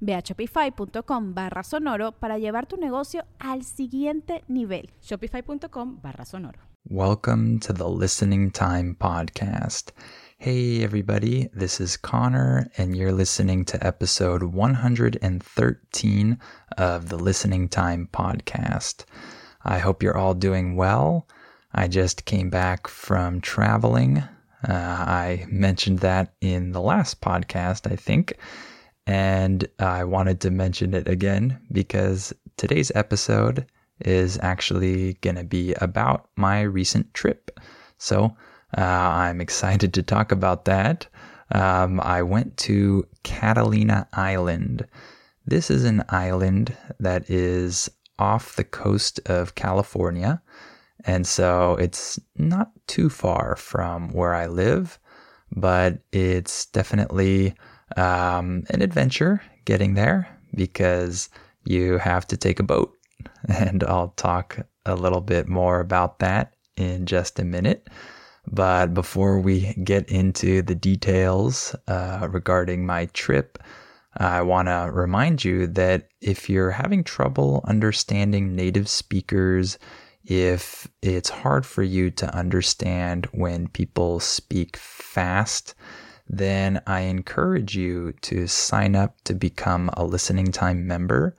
Ve a shopify.com barra sonoro para llevar tu negocio al siguiente nivel. Shopify.com barra sonoro. Welcome to the Listening Time Podcast. Hey, everybody, this is Connor, and you're listening to episode 113 of the Listening Time Podcast. I hope you're all doing well. I just came back from traveling. Uh, I mentioned that in the last podcast, I think. And I wanted to mention it again because today's episode is actually going to be about my recent trip. So uh, I'm excited to talk about that. Um, I went to Catalina Island. This is an island that is off the coast of California. And so it's not too far from where I live, but it's definitely um, an adventure getting there because you have to take a boat. And I'll talk a little bit more about that in just a minute. But before we get into the details uh, regarding my trip, I want to remind you that if you're having trouble understanding native speakers, if it's hard for you to understand when people speak fast, then I encourage you to sign up to become a listening time member,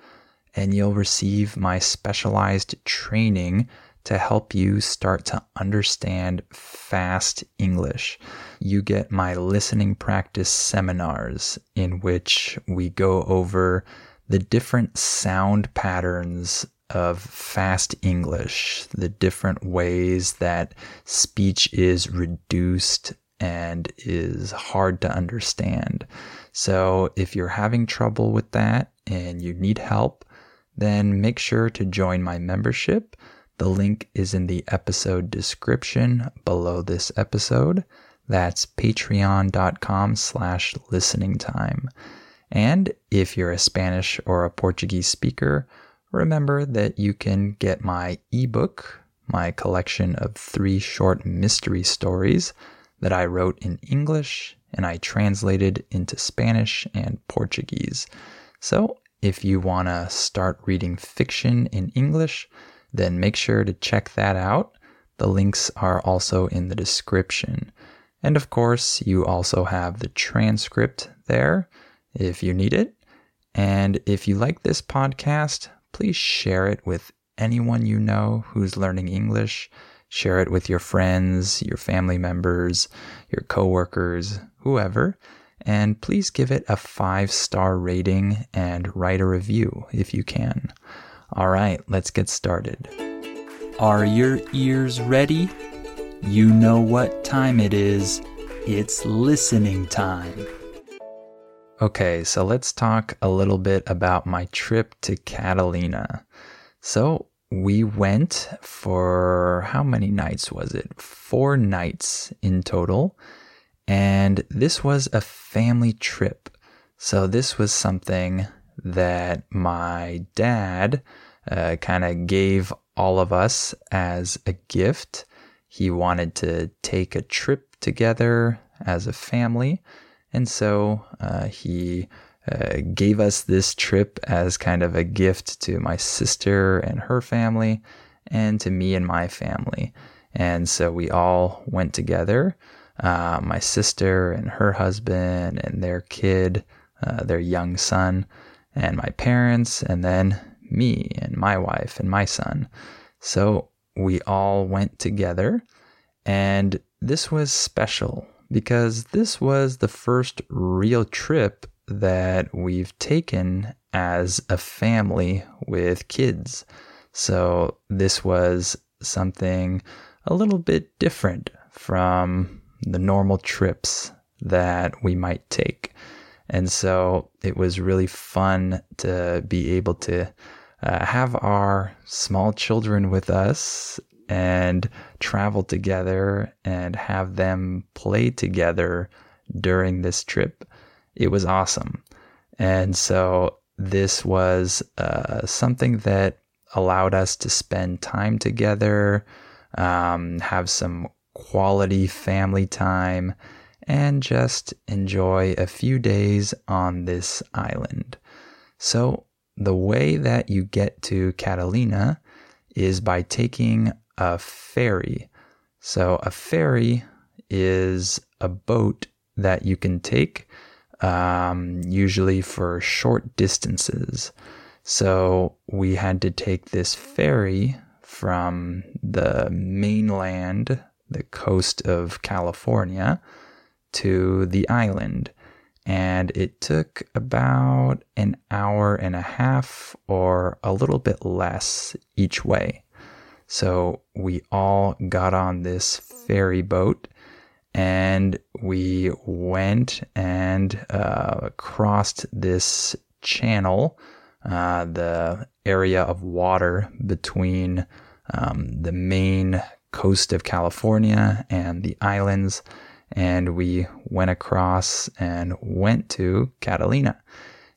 and you'll receive my specialized training to help you start to understand fast English. You get my listening practice seminars in which we go over the different sound patterns of fast English, the different ways that speech is reduced and is hard to understand. So if you're having trouble with that and you need help, then make sure to join my membership. The link is in the episode description below this episode. That's patreon.com slash listening time. And if you're a Spanish or a Portuguese speaker, remember that you can get my ebook, my collection of three short mystery stories that I wrote in English and I translated into Spanish and Portuguese. So if you want to start reading fiction in English, then make sure to check that out. The links are also in the description. And of course, you also have the transcript there if you need it. And if you like this podcast, please share it with anyone you know who's learning English. Share it with your friends, your family members, your coworkers, whoever. And please give it a five star rating and write a review if you can. All right, let's get started. Are your ears ready? You know what time it is. It's listening time. Okay, so let's talk a little bit about my trip to Catalina. So, we went for how many nights was it? Four nights in total. And this was a family trip. So this was something that my dad uh, kind of gave all of us as a gift. He wanted to take a trip together as a family. And so uh, he uh, gave us this trip as kind of a gift to my sister and her family and to me and my family. And so we all went together. Uh, my sister and her husband and their kid, uh, their young son, and my parents, and then me and my wife and my son. So we all went together. And this was special because this was the first real trip that we've taken as a family with kids. So this was something a little bit different from the normal trips that we might take. And so it was really fun to be able to uh, have our small children with us and travel together and have them play together during this trip. It was awesome. And so this was uh, something that allowed us to spend time together, um, have some quality family time, and just enjoy a few days on this island. So, the way that you get to Catalina is by taking a ferry. So, a ferry is a boat that you can take, um, usually for short distances. So, we had to take this ferry from the mainland, the coast of California, to the island. And it took about an hour and a half or a little bit less each way. So we all got on this ferry boat and we went and uh, crossed this channel, uh, the area of water between um, the main coast of California and the islands and we went across and went to Catalina.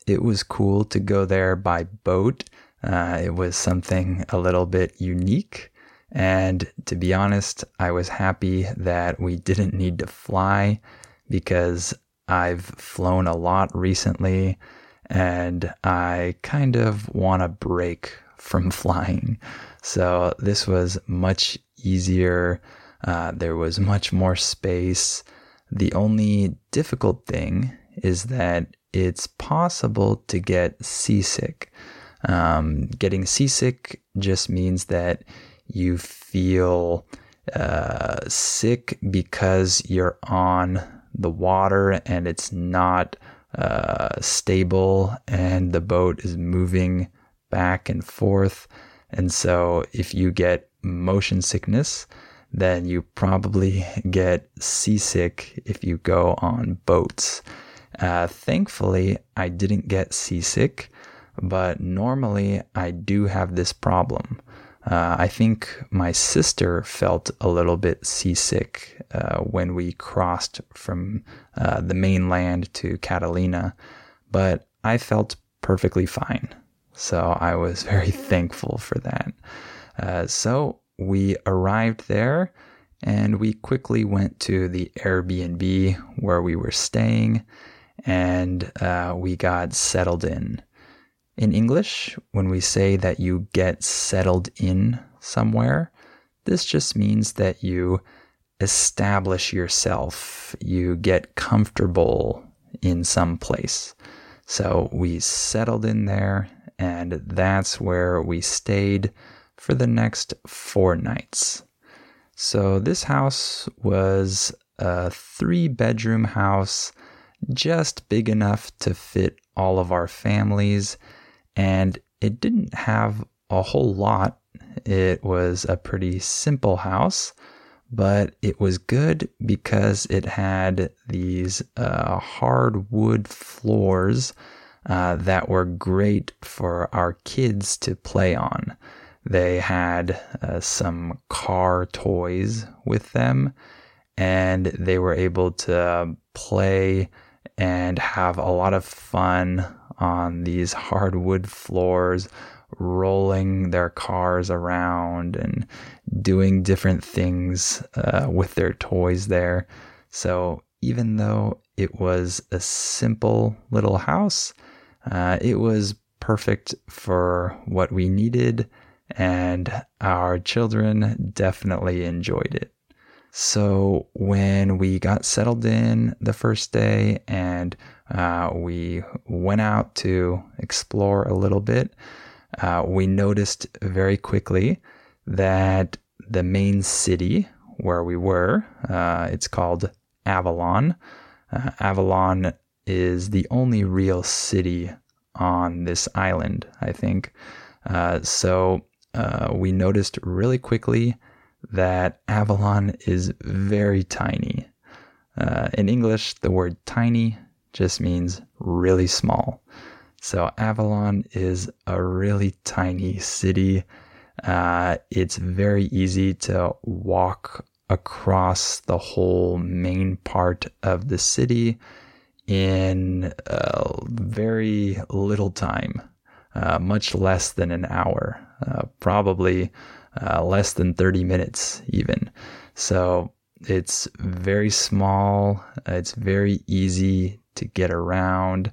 It was cool to go there by boat. Uh, it was something a little bit unique. And to be honest, I was happy that we didn't need to fly because I've flown a lot recently and I kind of want a break from flying. So this was much easier uh, there was much more space. The only difficult thing is that it's possible to get seasick. Um, getting seasick just means that you feel uh, sick because you're on the water and it's not uh, stable and the boat is moving back and forth. And so if you get motion sickness, then you probably get seasick if you go on boats. Uh, thankfully, I didn't get seasick, but normally I do have this problem. Uh, I think my sister felt a little bit seasick uh, when we crossed from uh, the mainland to Catalina, but I felt perfectly fine. So I was very thankful for that. Uh, so we arrived there and we quickly went to the Airbnb where we were staying and uh, we got settled in. In English, when we say that you get settled in somewhere, this just means that you establish yourself, you get comfortable in some place. So we settled in there, and that's where we stayed for the next four nights. So, this house was a three bedroom house, just big enough to fit all of our families, and it didn't have a whole lot. It was a pretty simple house, but it was good because it had these uh, hardwood floors uh, that were great for our kids to play on. They had uh, some car toys with them, and they were able to play and have a lot of fun on these hardwood floors, rolling their cars around and doing different things uh, with their toys there. So, even though it was a simple little house, uh, it was perfect for what we needed and our children definitely enjoyed it. So when we got settled in the first day and uh, we went out to explore a little bit, uh, we noticed very quickly that the main city where we were. Uh, it's called Avalon. Uh, Avalon is the only real city on this island, I think. Uh, so uh, we noticed really quickly that Avalon is very tiny. In English, the word tiny just means really small. So Avalon is a really tiny city. Uh, it's very easy to walk across the whole main part of the city in uh, very little time, uh, much less than an hour, uh, probably uh, less than 30 minutes, even. So it's very small, it's very easy to get around.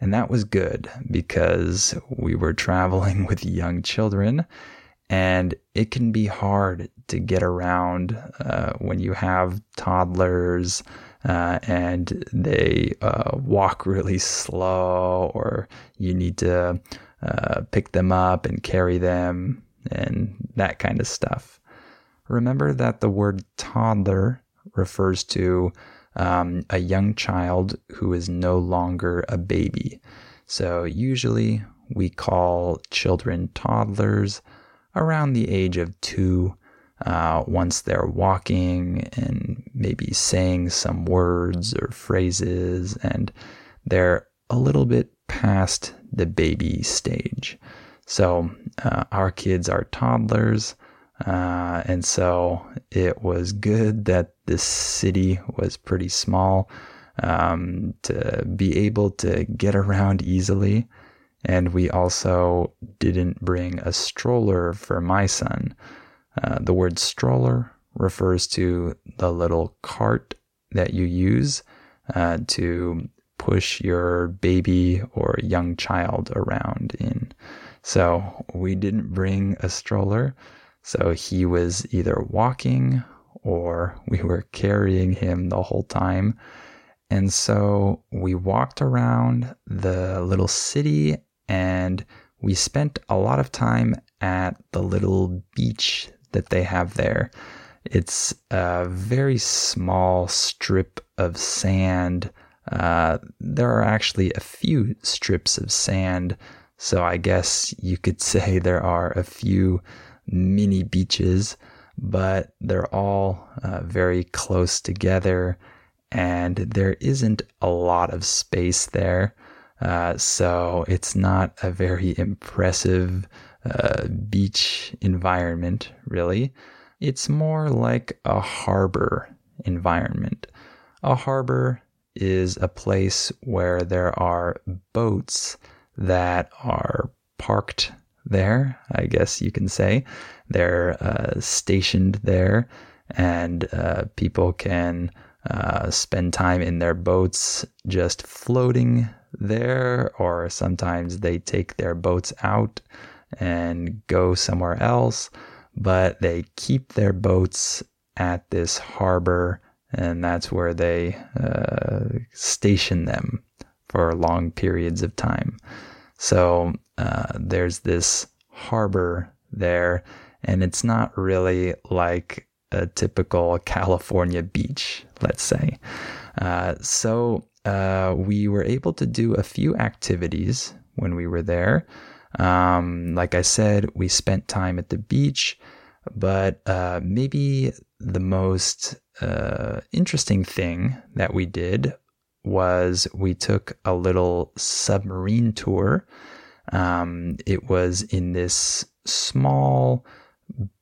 And that was good because we were traveling with young children and it can be hard to get around uh, when you have toddlers uh, and they uh, walk really slow, or you need to uh, pick them up and carry them, and that kind of stuff. Remember that the word toddler refers to um, a young child who is no longer a baby. So usually we call children toddlers around the age of two uh, once they're walking and maybe saying some words or phrases, and they're a little bit past the baby stage. So uh, our kids are toddlers. Uh, and so it was good that this city was pretty small um, to be able to get around easily. And we also didn't bring a stroller for my son. Uh, the word stroller refers to the little cart that you use uh, to push your baby or young child around in. So we didn't bring a stroller. So he was either walking or we were carrying him the whole time. And so we walked around the little city and we spent a lot of time at the little beach that they have there. It's a very small strip of sand. Uh, there are actually a few strips of sand, so I guess you could say there are a few mini beaches, but they're all uh, very close together, and there isn't a lot of space there. Uh, so it's not a very impressive uh, beach environment, really. It's more like a harbor environment. A harbor is a place where there are boats that are parked there, I guess you can say. They're uh, stationed there, and uh, people can uh, spend time in their boats just floating there, or sometimes they take their boats out and go somewhere else, but they keep their boats at this harbor, and that's where they uh, station them for long periods of time. So uh, there's this harbor there, and it's not really like a typical California beach, let's say. Uh, so uh, we were able to do a few activities when we were there. Um, like I said, we spent time at the beach, but uh, maybe the most uh, interesting thing that we did was we took a little submarine tour. Um, it was in this small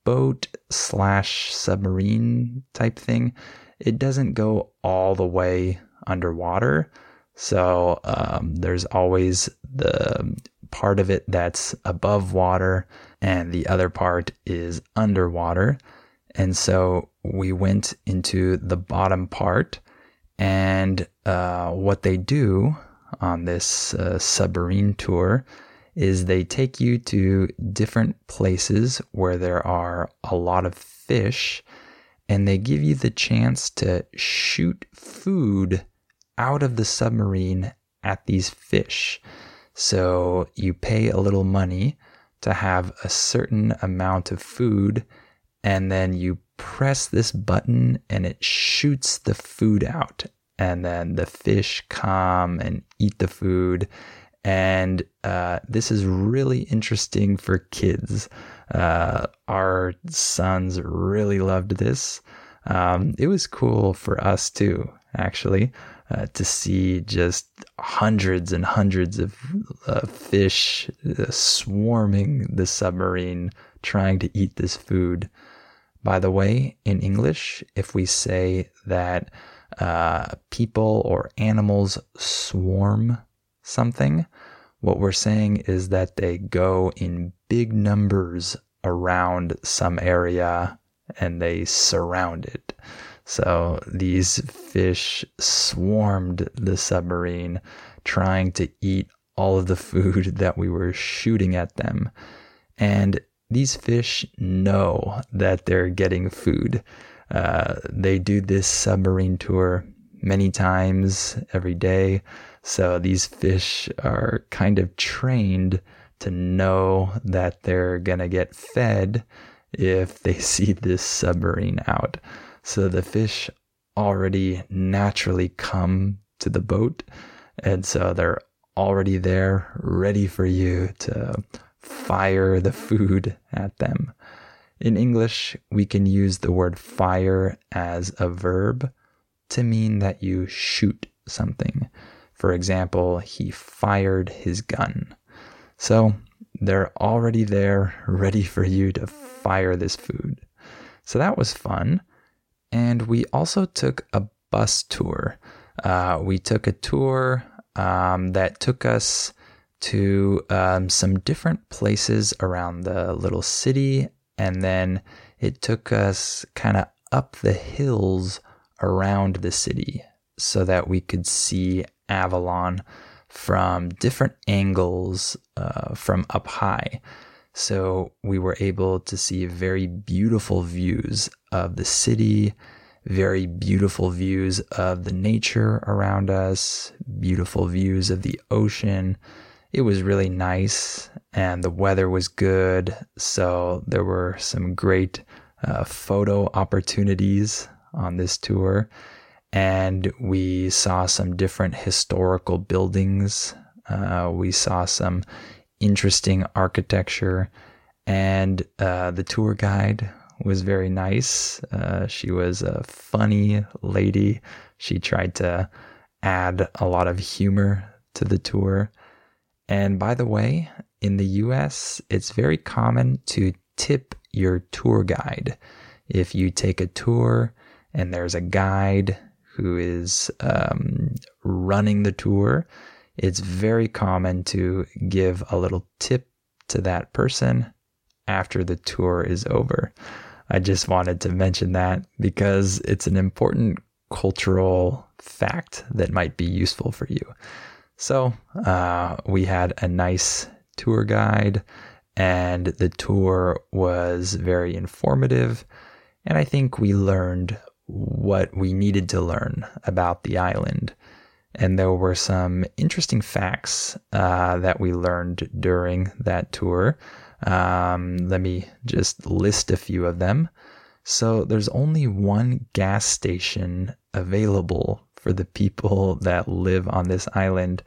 boat slash submarine type thing. It doesn't go all the way underwater. So um, there's always the part of it that's above water and the other part is underwater. And so we went into the bottom part, and uh, what they do on this uh, submarine tour is they take you to different places where there are a lot of fish, and they give you the chance to shoot food out of the submarine at these fish. So you pay a little money to have a certain amount of food, and then you press this button and it shoots the food out. And then the fish come and eat the food. And uh, this is really interesting for kids. Uh, our sons really loved this. Um, it was cool for us too, actually, uh, to see just hundreds and hundreds of uh, fish uh, swarming the submarine trying to eat this food. By the way, in English, if we say that uh, people or animals swarm something, what we're saying is that they go in big numbers around some area and they surround it. So these fish swarmed the submarine, trying to eat all of the food that we were shooting at them. And these fish know that they're getting food. Uh, they do this submarine tour many times every day. So these fish are kind of trained to know that they're going to get fed if they see this submarine out. So the fish already naturally come to the boat. And so they're already there, ready for you to fire the food at them. In English, we can use the word fire as a verb to mean that you shoot something. For example, he fired his gun. So they're already there, ready for you to fire this food. So that was fun. And we also took a bus tour. Uh, we took a tour um, that took us to um, some different places around the little city. And then it took us kind of up the hills around the city so that we could see Avalon from different angles uh, from up high. So we were able to see very beautiful views of the city, very beautiful views of the nature around us, beautiful views of the ocean. It was really nice and the weather was good. So there were some great uh, photo opportunities on this tour and we saw some different historical buildings. Uh, we saw some interesting architecture, and uh, the tour guide was very nice. Uh, she was a funny lady. She tried to add a lot of humor to the tour. And by the way, in the US, it's very common to tip your tour guide. If you take a tour and there's a guide who is um, running the tour, it's very common to give a little tip to that person after the tour is over. I just wanted to mention that because it's an important cultural fact that might be useful for you. So, uh, we had a nice tour guide, and the tour was very informative. And I think we learned what we needed to learn about the island. And there were some interesting facts uh, that we learned during that tour. Um, let me just list a few of them. So, there's only one gas station available for the people that live on this island,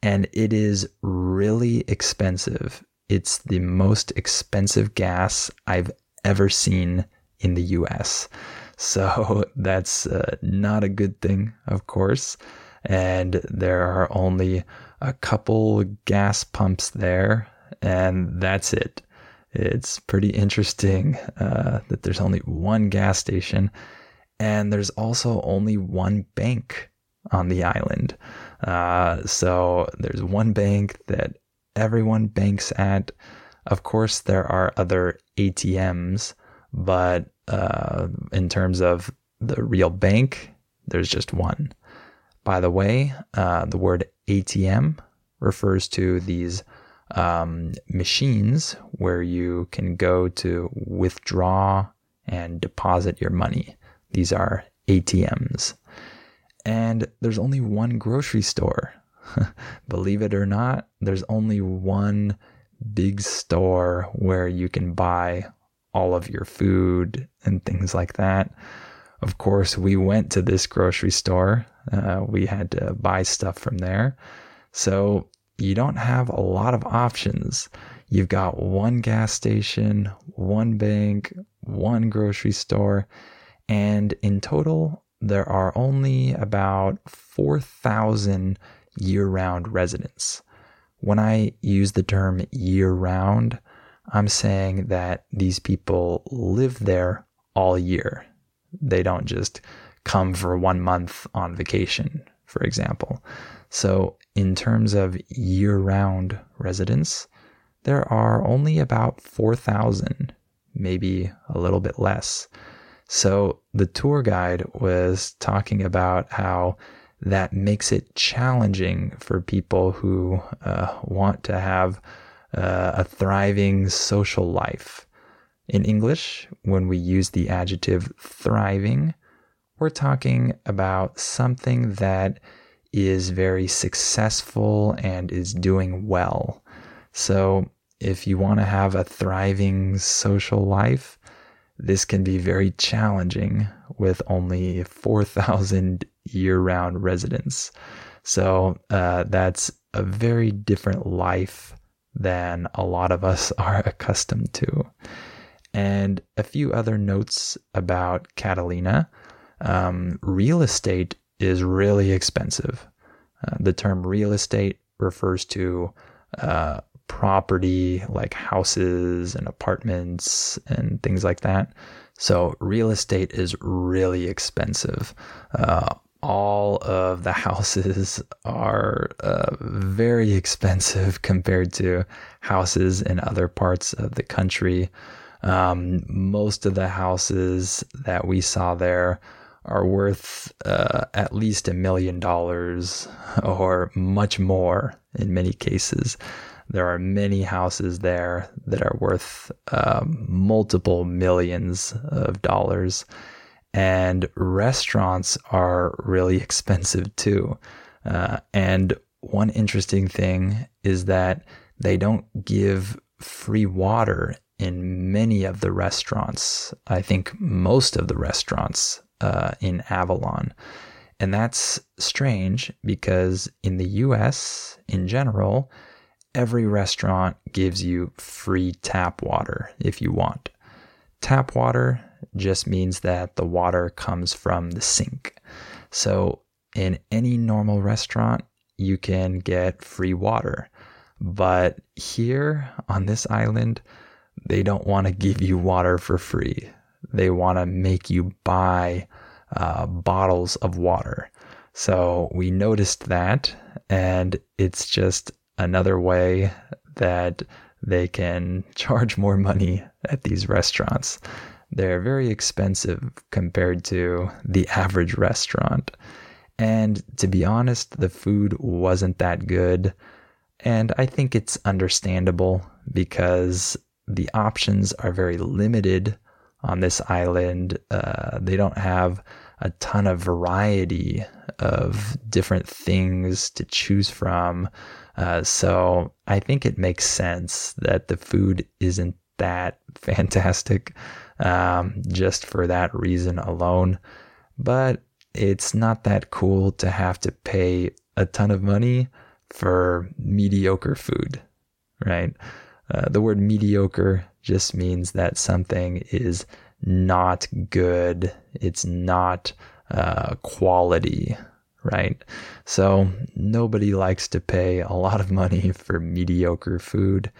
and it is really expensive. It's the most expensive gas I've ever seen in the US. So that's uh, not a good thing, of course. And there are only a couple gas pumps there, and that's it. It's pretty interesting uh, that there's only one gas station, and there's also only one bank on the island. Uh, so there's one bank that everyone banks at. Of course, there are other ATMs, but uh, in terms of the real bank, there's just one. By the way, uh, the word ATM refers to these um, machines where you can go to withdraw and deposit your money. These are ATMs. And there's only one grocery store. Believe it or not, there's only one big store where you can buy all of your food and things like that. Of course, we went to this grocery store. Uh, we had to buy stuff from there. So you don't have a lot of options. You've got one gas station, one bank, one grocery store, and in total, there are only about 4,000 year round residents. When I use the term year round, I'm saying that these people live there all year. They don't just come for one month on vacation, for example. So, in terms of year round residents, there are only about 4,000, maybe a little bit less. So, the tour guide was talking about how that makes it challenging for people who uh, want to have uh, a thriving social life. In English, when we use the adjective thriving, we're talking about something that is very successful and is doing well. So, if you want to have a thriving social life, this can be very challenging with only 4,000 year round residents. So, uh, that's a very different life than a lot of us are accustomed to. And a few other notes about Catalina. Um, real estate is really expensive. Uh, the term real estate refers to uh, property like houses and apartments and things like that. So, real estate is really expensive. Uh, all of the houses are uh, very expensive compared to houses in other parts of the country. Um, most of the houses that we saw there are worth uh, at least a million dollars or much more in many cases. There are many houses there that are worth um, multiple millions of dollars and restaurants are really expensive too. Uh, and one interesting thing is that they don't give free water in many of the restaurants. I think most of the restaurants uh, in Avalon. And that's strange because in the US, in general, every restaurant gives you free tap water if you want. Tap water just means that the water comes from the sink. So, in any normal restaurant, you can get free water. But here on this island, they don't want to give you water for free. They want to make you buy uh, bottles of water. So we noticed that, and it's just another way that they can charge more money at these restaurants. They're very expensive compared to the average restaurant. And to be honest, the food wasn't that good. And I think it's understandable because the options are very limited on this island. Uh, they don't have a ton of variety of different things to choose from. Uh, so I think it makes sense that the food isn't that fantastic um, just for that reason alone. But it's not that cool to have to pay a ton of money for mediocre food, right? Uh, the word mediocre just means that something is not good, it's not uh, quality, right? So nobody likes to pay a lot of money for mediocre food.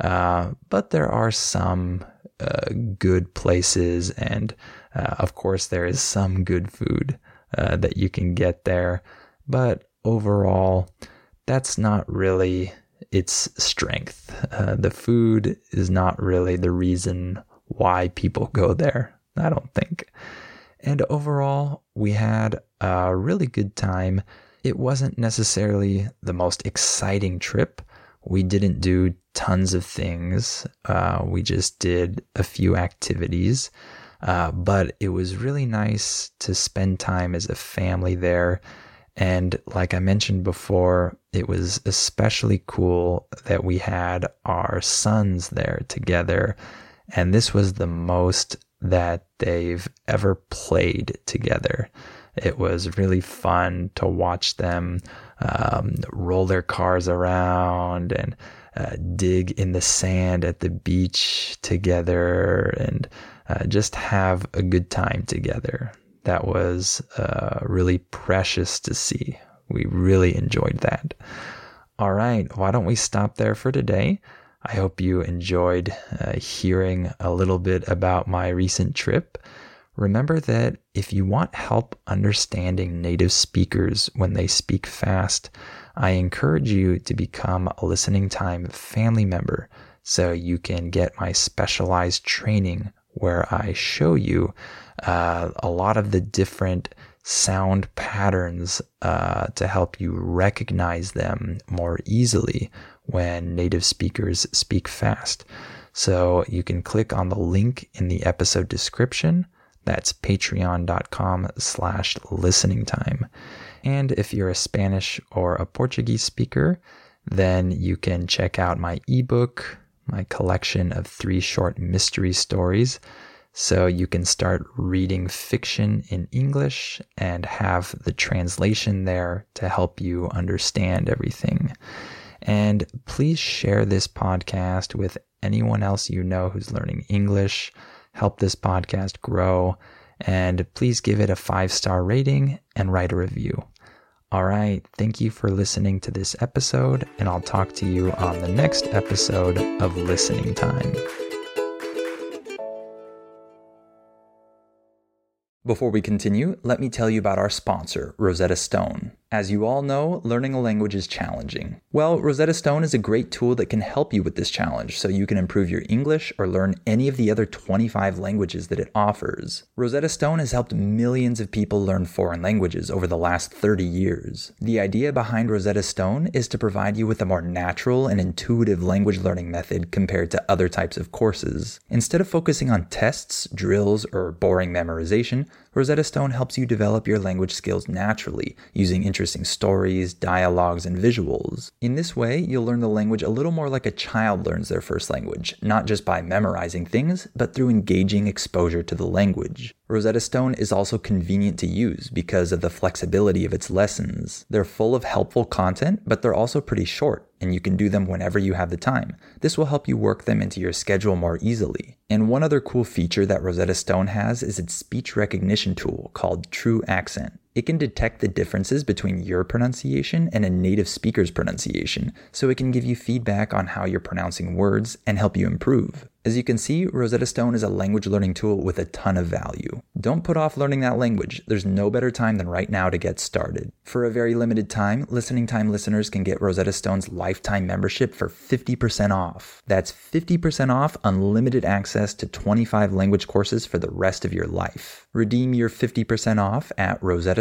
Uh, but there are some uh, good places, and uh, of course, there is some good food uh, that you can get there. But overall, that's not really its strength. The food is not really the reason why people go there, I don't think. And overall, we had a really good time. It wasn't necessarily the most exciting trip. We didn't do tons of things. Uh, we just did a few activities. Uh, but it was really nice to spend time as a family there. And like I mentioned before, it was especially cool that we had our sons there together. And this was the most that they've ever played together. It was really fun to watch them um, roll their cars around and uh, dig in the sand at the beach together and uh, just have a good time together. That was uh, really precious to see. We really enjoyed that. All right, why don't we stop there for today? I hope you enjoyed uh, hearing a little bit about my recent trip. Remember that if you want help understanding native speakers when they speak fast, I encourage you to become a listening time family member so you can get my specialized training where I show you uh, a lot of the different sound patterns uh, to help you recognize them more easily when native speakers speak fast. So you can click on the link in the episode description that's patreon.com slash listening time. And if you're a Spanish or a Portuguese speaker, then you can check out my ebook, my collection of three short mystery stories. So you can start reading fiction in English and have the translation there to help you understand everything. And please share this podcast with anyone else you know who's learning English help this podcast grow. And please give it a five star rating and write a review. All right. Thank you for listening to this episode, and I'll talk to you on the next episode of Listening Time. Before we continue, let me tell you about our sponsor, Rosetta Stone. As you all know, learning a language is challenging. Well, Rosetta Stone is a great tool that can help you with this challenge so you can improve your English or learn any of the other 25 languages that it offers. Rosetta Stone has helped millions of people learn foreign languages over the last 30 years. The idea behind Rosetta Stone is to provide you with a more natural and intuitive language learning method compared to other types of courses. Instead of focusing on tests, drills, or boring memorization, Rosetta Stone helps you develop your language skills naturally using interesting stories, dialogues, and visuals. In this way, you'll learn the language a little more like a child learns their first language, not just by memorizing things, but through engaging exposure to the language. Rosetta Stone is also convenient to use because of the flexibility of its lessons. They're full of helpful content, but they're also pretty short, and you can do them whenever you have the time. This will help you work them into your schedule more easily. And one other cool feature that Rosetta Stone has is its speech recognition tool called True Accent. It can detect the differences between your pronunciation and a native speaker's pronunciation, so it can give you feedback on how you're pronouncing words and help you improve. As you can see, Rosetta Stone is a language learning tool with a ton of value. Don't put off learning that language. There's no better time than right now to get started. For a very limited time, Listening Time listeners can get Rosetta Stone's lifetime membership for 50% off. That's 50% off unlimited access to 25 language courses for the rest of your life. Redeem your 50% off at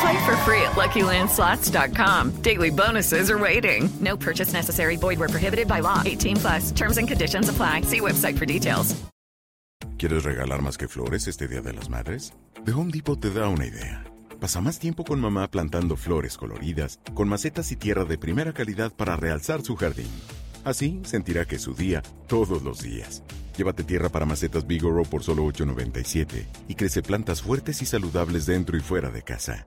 Play for free at LuckyLandSlots.com. Daily bonuses are waiting. No purchase necessary. Void where prohibited by law. 18 plus. Terms and conditions apply. See website for details. ¿Quieres regalar más que flores este Día de las Madres? The Home Depot te da una idea. Pasa más tiempo con mamá plantando flores coloridas, con macetas y tierra de primera calidad para realzar su jardín. Así sentirá que es su día todos los días. Llévate tierra para macetas Bigoro por solo $8.97 y crece plantas fuertes y saludables dentro y fuera de casa.